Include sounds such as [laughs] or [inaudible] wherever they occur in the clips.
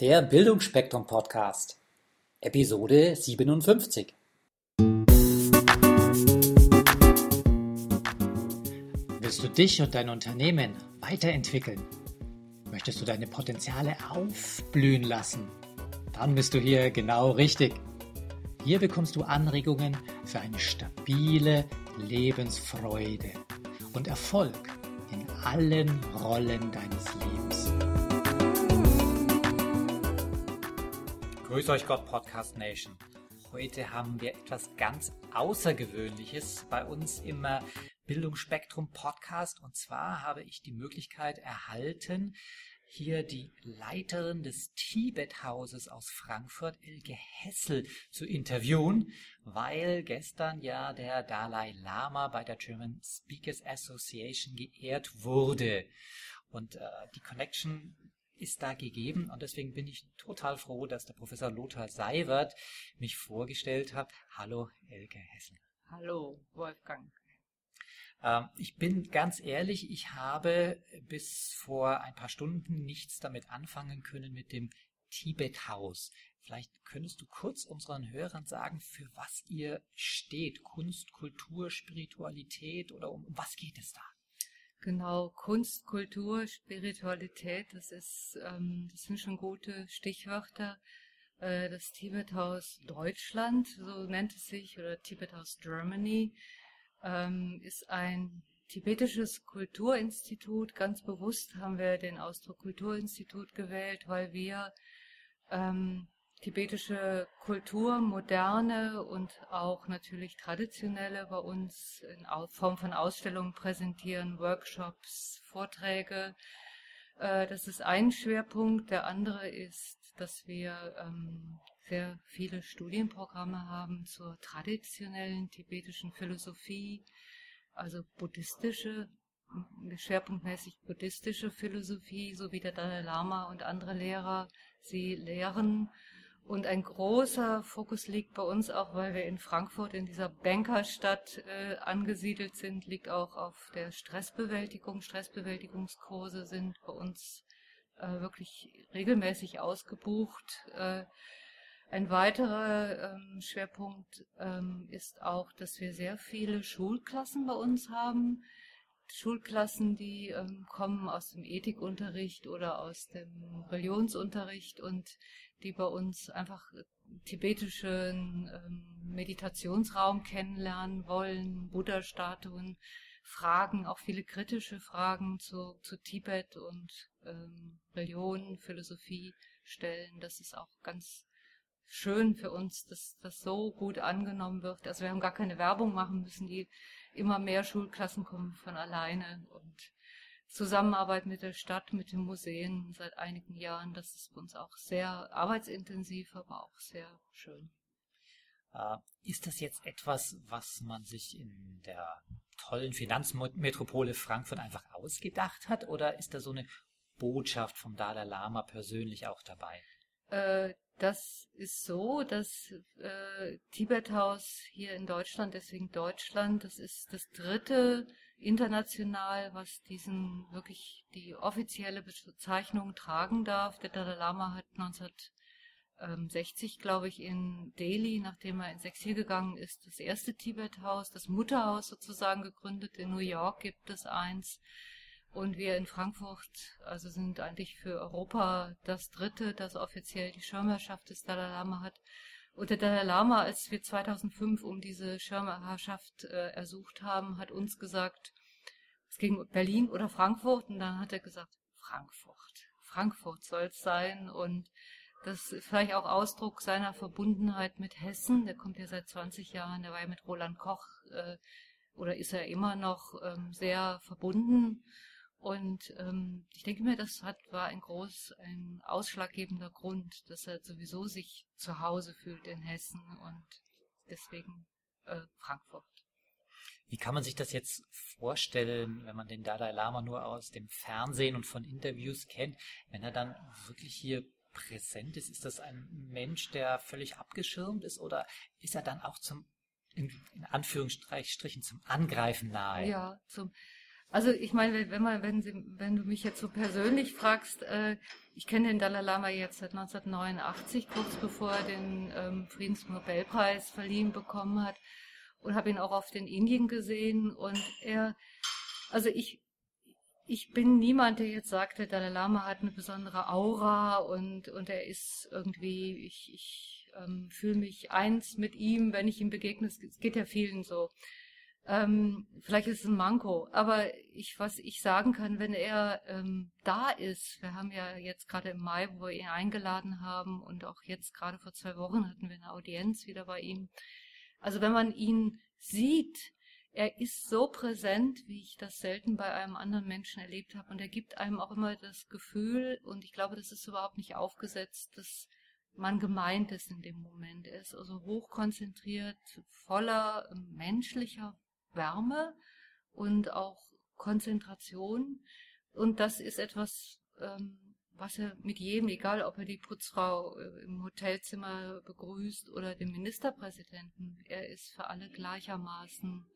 Der Bildungsspektrum Podcast, Episode 57. Willst du dich und dein Unternehmen weiterentwickeln? Möchtest du deine Potenziale aufblühen lassen? Dann bist du hier genau richtig. Hier bekommst du Anregungen für eine stabile Lebensfreude und Erfolg in allen Rollen deines Lebens. Grüß euch Gott Podcast Nation. Heute haben wir etwas ganz Außergewöhnliches bei uns im Bildungsspektrum Podcast und zwar habe ich die Möglichkeit erhalten, hier die Leiterin des Tibet-Hauses aus Frankfurt, Elke Hessel, zu interviewen, weil gestern ja der Dalai Lama bei der German Speakers Association geehrt wurde. Und äh, die Connection ist da gegeben und deswegen bin ich total froh, dass der Professor Lothar Seiwert mich vorgestellt hat. Hallo Elke Hessel. Hallo Wolfgang. Ähm, ich bin ganz ehrlich, ich habe bis vor ein paar Stunden nichts damit anfangen können mit dem Tibet-Haus. Vielleicht könntest du kurz unseren Hörern sagen, für was ihr steht. Kunst, Kultur, Spiritualität oder um was geht es da? Genau, Kunst, Kultur, Spiritualität, das ist, ähm, das sind schon gute Stichwörter. Äh, das Tibet-Haus Deutschland, so nennt es sich, oder Tibet-Haus Germany, ähm, ist ein tibetisches Kulturinstitut. Ganz bewusst haben wir den Ausdruck Kulturinstitut gewählt, weil wir ähm, tibetische Kultur, moderne und auch natürlich traditionelle bei uns in Form von Ausstellungen präsentieren, Workshops, Vorträge. Äh, das ist ein Schwerpunkt. Der andere ist, dass wir ähm, sehr viele Studienprogramme haben zur traditionellen tibetischen Philosophie, also buddhistische, schwerpunktmäßig buddhistische Philosophie, so wie der Dalai Lama und andere Lehrer sie lehren. Und ein großer Fokus liegt bei uns auch, weil wir in Frankfurt in dieser Bankerstadt äh, angesiedelt sind, liegt auch auf der Stressbewältigung. Stressbewältigungskurse sind bei uns äh, wirklich regelmäßig ausgebucht. Äh, ein weiterer ähm, Schwerpunkt ähm, ist auch, dass wir sehr viele Schulklassen bei uns haben. Schulklassen, die ähm, kommen aus dem Ethikunterricht oder aus dem Religionsunterricht und die bei uns einfach tibetischen ähm, Meditationsraum kennenlernen wollen, Buddha-Statuen, Fragen, auch viele kritische Fragen zu, zu Tibet und ähm, Religion, Philosophie stellen. Das ist auch ganz schön für uns, dass das so gut angenommen wird. Also wir haben gar keine Werbung machen müssen, die immer mehr Schulklassen kommen von alleine und Zusammenarbeit mit der Stadt, mit den Museen seit einigen Jahren, das ist für uns auch sehr arbeitsintensiv, aber auch sehr schön. Äh, ist das jetzt etwas, was man sich in der tollen Finanzmetropole Frankfurt einfach ausgedacht hat oder ist da so eine Botschaft vom Dalai Lama persönlich auch dabei? Äh, das ist so, dass äh, Tibethaus hier in Deutschland, deswegen Deutschland, das ist das dritte international, was diesen wirklich die offizielle Bezeichnung tragen darf. Der Dalai Lama hat 1960, glaube ich, in Delhi, nachdem er ins Exil gegangen ist, das erste Tibethaus, das Mutterhaus sozusagen gegründet. In New York gibt es eins. Und wir in Frankfurt, also sind eigentlich für Europa das dritte, das offiziell die Schirmherrschaft des Dalai Lama hat. Und der Dalai Lama, als wir 2005 um diese Schirmherrschaft äh, ersucht haben, hat uns gesagt, es ging Berlin oder Frankfurt. Und dann hat er gesagt, Frankfurt. Frankfurt soll es sein. Und das ist vielleicht auch Ausdruck seiner Verbundenheit mit Hessen. Der kommt ja seit 20 Jahren, der war ja mit Roland Koch äh, oder ist er immer noch ähm, sehr verbunden. Und ähm, ich denke mir, das hat, war ein groß, ein ausschlaggebender Grund, dass er sowieso sich zu Hause fühlt in Hessen und deswegen äh, Frankfurt. Wie kann man sich das jetzt vorstellen, wenn man den Dalai Lama nur aus dem Fernsehen und von Interviews kennt, wenn er dann wirklich hier präsent ist? Ist das ein Mensch, der völlig abgeschirmt ist oder ist er dann auch zum, in, in Anführungsstrichen, zum Angreifen nahe? Ja, zum, Also ich meine, wenn man, wenn Sie, wenn du mich jetzt so persönlich fragst, äh, ich kenne den Dalai Lama jetzt seit 1989, kurz bevor er den ähm, Friedensnobelpreis verliehen bekommen hat, und habe ihn auch auf den Indien gesehen. Und er, also ich, ich bin niemand, der jetzt sagt, der Dalai Lama hat eine besondere Aura und und er ist irgendwie, ich, ich ähm, fühle mich eins mit ihm, wenn ich ihm begegne. Es geht ja vielen so. Ähm, vielleicht ist es ein Manko, aber ich, was ich sagen kann, wenn er ähm, da ist, wir haben ja jetzt gerade im Mai, wo wir ihn eingeladen haben und auch jetzt gerade vor zwei Wochen hatten wir eine Audienz wieder bei ihm. Also wenn man ihn sieht, er ist so präsent, wie ich das selten bei einem anderen Menschen erlebt habe und er gibt einem auch immer das Gefühl und ich glaube, das ist überhaupt nicht aufgesetzt, dass man gemeint ist in dem Moment. Er ist also hochkonzentriert, voller menschlicher Wärme und auch Konzentration. Und das ist etwas, ähm, was er mit jedem, egal ob er die Putzfrau äh, im Hotelzimmer begrüßt oder den Ministerpräsidenten, er ist für alle gleichermaßen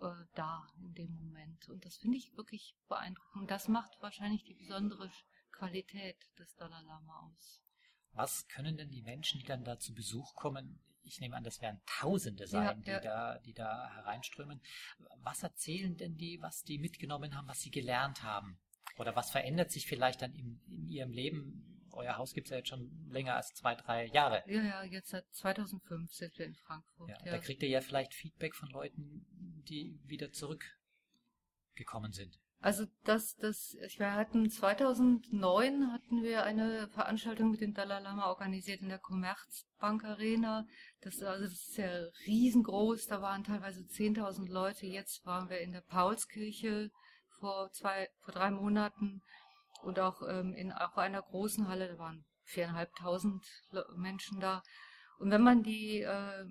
äh, da in dem Moment. Und das finde ich wirklich beeindruckend. Das macht wahrscheinlich die besondere Qualität des Dalai Lama aus. Was können denn die Menschen, die dann da zu Besuch kommen, ich nehme an, das werden Tausende sein, ja, ja. die da, die da hereinströmen. Was erzählen denn die, was die mitgenommen haben, was sie gelernt haben? Oder was verändert sich vielleicht dann in, in ihrem Leben? Euer Haus gibt es ja jetzt schon länger als zwei, drei Jahre. Ja, ja, jetzt seit 2005 sind wir in Frankfurt. Ja. Da kriegt ihr ja vielleicht Feedback von Leuten, die wieder zurückgekommen sind. Also das, das, wir hatten 2009 hatten wir eine Veranstaltung mit dem Dalai Lama organisiert in der Commerzbank Arena. Das, also das ist ja riesengroß, da waren teilweise 10.000 Leute. Jetzt waren wir in der Paulskirche vor zwei, vor drei Monaten und auch ähm, in auch einer großen Halle, da waren viereinhalbtausend Menschen da. Und wenn man die äh,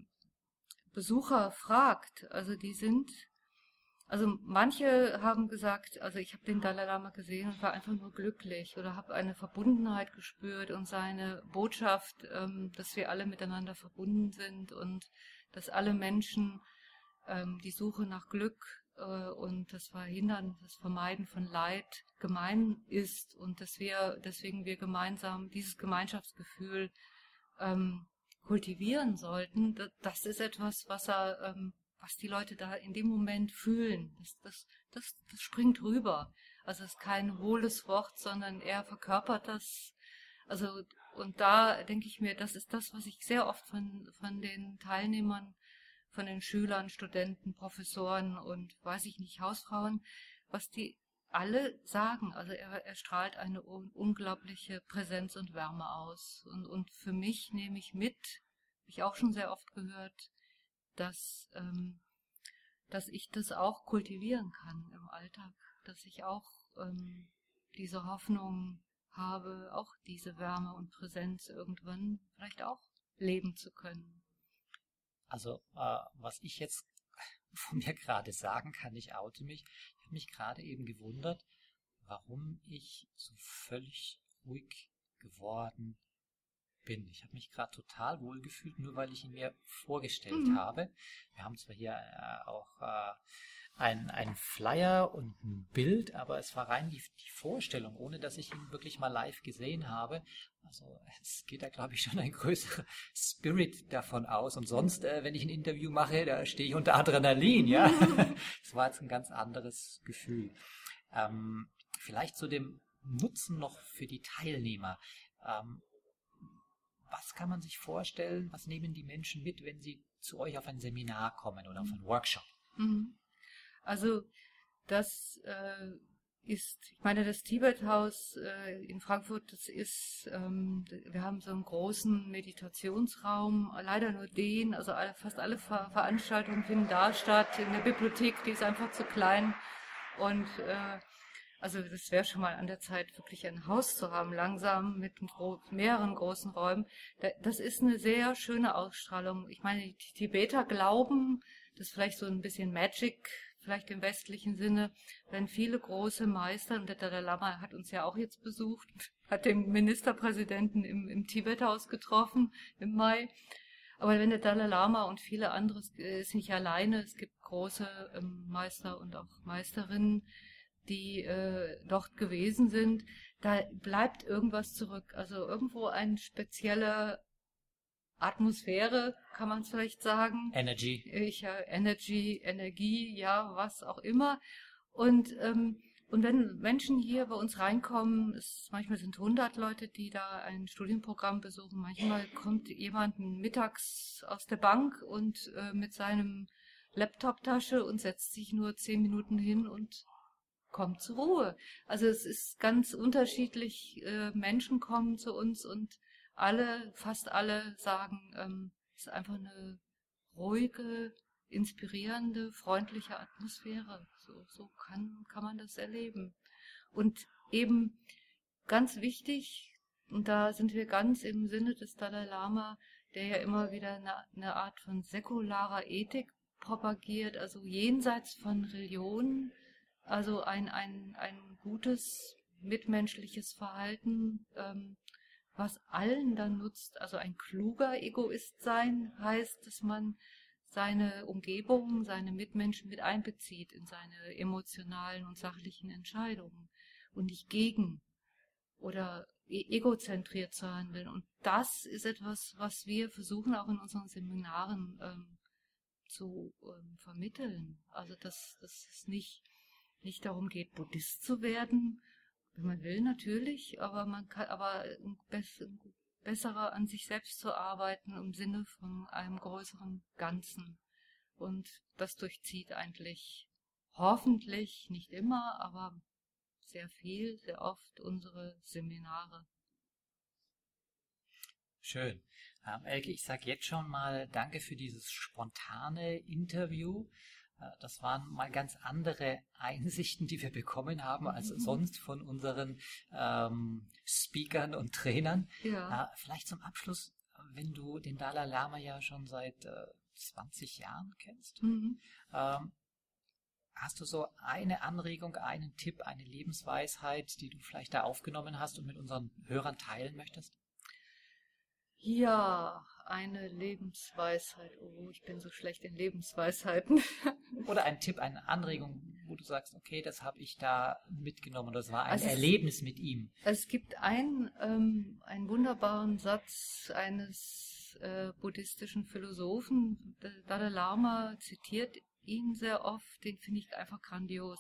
Besucher fragt, also die sind also manche haben gesagt, also ich habe den Dalai Lama gesehen und war einfach nur glücklich oder habe eine Verbundenheit gespürt und seine Botschaft, ähm, dass wir alle miteinander verbunden sind und dass alle Menschen ähm, die Suche nach Glück äh, und das Verhindern, das Vermeiden von Leid gemein ist und dass wir deswegen wir gemeinsam dieses Gemeinschaftsgefühl ähm, kultivieren sollten. Das ist etwas, was er was die Leute da in dem Moment fühlen. Das, das, das, das springt rüber. Also es ist kein hohles Wort, sondern er verkörpert das. Also, und da denke ich mir, das ist das, was ich sehr oft von, von den Teilnehmern, von den Schülern, Studenten, Professoren und weiß ich nicht, Hausfrauen, was die alle sagen. Also er, er strahlt eine un unglaubliche Präsenz und Wärme aus. Und, und für mich nehme ich mit, habe ich auch schon sehr oft gehört, dass, ähm, dass ich das auch kultivieren kann im Alltag, dass ich auch ähm, diese Hoffnung habe, auch diese Wärme und Präsenz irgendwann vielleicht auch leben zu können. Also, äh, was ich jetzt [laughs] von mir gerade sagen kann, ich oute mich. Ich habe mich gerade eben gewundert, warum ich so völlig ruhig geworden bin. Ich habe mich gerade total wohl gefühlt, nur weil ich ihn mir vorgestellt mhm. habe. Wir haben zwar hier äh, auch äh, ein, ein Flyer und ein Bild, aber es war rein die, die Vorstellung, ohne dass ich ihn wirklich mal live gesehen habe. Also es geht da, glaube ich, schon ein größerer Spirit davon aus. Und sonst, äh, wenn ich ein Interview mache, da stehe ich unter Adrenalin, ja. [laughs] Es war jetzt ein ganz anderes Gefühl. Ähm, vielleicht zu dem Nutzen noch für die Teilnehmer. Ähm, was kann man sich vorstellen, was nehmen die Menschen mit, wenn sie zu euch auf ein Seminar kommen oder auf einen Workshop? Mhm. Also das äh, ist, ich meine, das Tibet-Haus äh, in Frankfurt, das ist, ähm, wir haben so einen großen Meditationsraum, leider nur den, also alle, fast alle Ver Veranstaltungen finden da statt. In der Bibliothek, die ist einfach zu klein und äh, also das wäre schon mal an der Zeit, wirklich ein Haus zu haben, langsam mit mehreren großen Räumen. Das ist eine sehr schöne Ausstrahlung. Ich meine, die Tibeter glauben, das ist vielleicht so ein bisschen Magic, vielleicht im westlichen Sinne, wenn viele große Meister, und der Dalai Lama hat uns ja auch jetzt besucht, [laughs] hat den Ministerpräsidenten im, im Tibethaus getroffen im Mai, Aber wenn der Dalai Lama und viele andere, äh, ist nicht alleine, es gibt große ähm, Meister und auch Meisterinnen, die äh, dort gewesen sind, da bleibt irgendwas zurück. Also irgendwo eine spezielle Atmosphäre, kann man es vielleicht sagen. Energy. Ich, ja, Energy, Energie, ja, was auch immer. Und, ähm, und wenn Menschen hier bei uns reinkommen, es, manchmal sind 100 Leute, die da ein Studienprogramm besuchen, manchmal kommt jemand mittags aus der Bank und äh, mit seinem Laptop-Tasche und setzt sich nur zehn Minuten hin und kommt zur Ruhe. Also es ist ganz unterschiedlich. Äh, Menschen kommen zu uns und alle, fast alle sagen, ähm, es ist einfach eine ruhige, inspirierende, freundliche Atmosphäre. So, so kann, kann man das erleben. Und eben ganz wichtig, und da sind wir ganz im Sinne des Dalai Lama, der ja immer wieder eine, eine Art von säkularer Ethik propagiert, also jenseits von Religion, also ein, ein, ein gutes mitmenschliches Verhalten, ähm, was allen dann nutzt. Also ein kluger Egoist sein heißt, dass man seine Umgebung, seine Mitmenschen mit einbezieht in seine emotionalen und sachlichen Entscheidungen und nicht gegen oder e-, egozentriert zu handeln. Und das ist etwas, was wir versuchen auch in unseren Seminaren ähm, zu ähm, vermitteln. Also dass, dass es nicht, nicht darum geht, Buddhist zu werden, wenn man will natürlich, aber man kann aber besserer an sich selbst zu arbeiten im Sinne von einem größeren Ganzen. Und das durchzieht eigentlich hoffentlich nicht immer, aber sehr viel, sehr oft unsere Seminare. Schön. Ähm, Elke, ich sage jetzt schon mal Danke für dieses spontane Interview. Äh, das waren mal ganz andere Einsichten, die wir bekommen haben, als mhm. sonst von unseren ähm, Speakern und Trainern. Ja. Äh, vielleicht zum Abschluss, wenn du den Dalai Lama ja schon seit äh, 20 Jahren kennst, mhm. ähm, hast du so eine Anregung, einen Tipp, eine Lebensweisheit, die du vielleicht da aufgenommen hast und mit unseren Hörern teilen möchtest? Ja, eine Lebensweisheit. Oh, ich bin so schlecht in Lebensweisheiten. [laughs] Oder ein Tipp, eine Anregung, wo du sagst, okay, das habe ich da mitgenommen oder das war ein also Erlebnis mit ihm. Es gibt ein, ähm, einen wunderbaren Satz eines äh, buddhistischen Philosophen, Dalai Lama zitiert ihn sehr oft, den finde ich einfach grandios.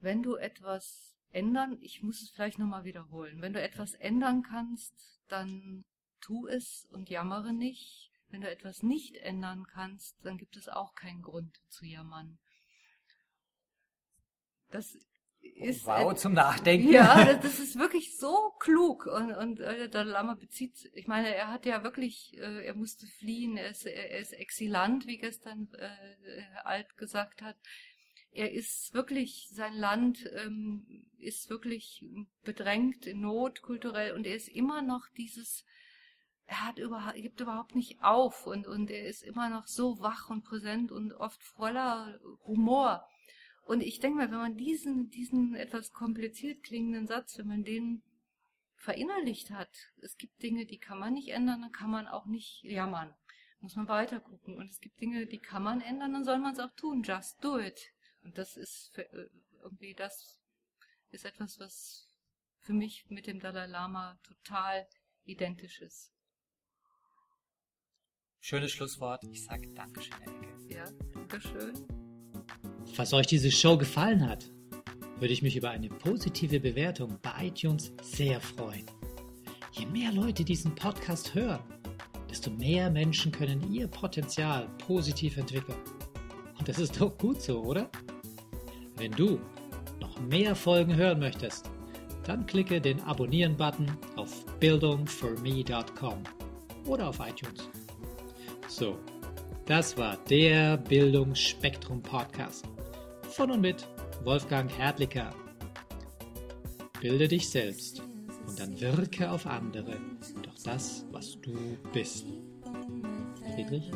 Wenn du etwas ändern, ich muss es vielleicht nochmal wiederholen, wenn du etwas ändern kannst, dann tu es und jammere nicht. Wenn du etwas nicht ändern kannst, dann gibt es auch keinen Grund zu jammern. Das ist wow zum Nachdenken. Ja, [laughs] das, ist wirklich so klug und und äh, der Lama bezieht, ich meine, er hat ja wirklich, äh, er musste fliehen, er ist, er ist Exilant, wie gestern äh, Alt gesagt hat. Er ist wirklich, sein Land ähm, ist wirklich bedrängt, in Not kulturell und er ist immer noch dieses er hat überhaupt, gibt überhaupt nicht auf und, und er ist immer noch so wach und präsent und oft voller Humor. Und ich denke mal, wenn man diesen, diesen etwas kompliziert klingenden Satz, wenn man den verinnerlicht hat, es gibt Dinge, die kann man nicht ändern, dann kann man auch nicht jammern. Muss man weiter gucken. Und es gibt Dinge, die kann man ändern, dann soll man es auch tun. Just do it. Und das ist für, äh, irgendwie, das ist etwas, was für mich mit dem Dalai Lama total identisch ist. Schönes Schlusswort. Ich sage Dankeschön, Elke. Ja, Dankeschön. Falls euch diese Show gefallen hat, würde ich mich über eine positive Bewertung bei iTunes sehr freuen. Je mehr Leute diesen Podcast hören, desto mehr Menschen können ihr Potenzial positiv entwickeln. Und das ist doch gut so, oder? Wenn du noch mehr Folgen hören möchtest, dann klicke den Abonnieren-Button auf bildungforme.com oder auf iTunes. So, das war der Bildungsspektrum Podcast. Von und mit Wolfgang Hertlicker. Bilde dich selbst und dann wirke auf andere durch das, was du bist. Friedrich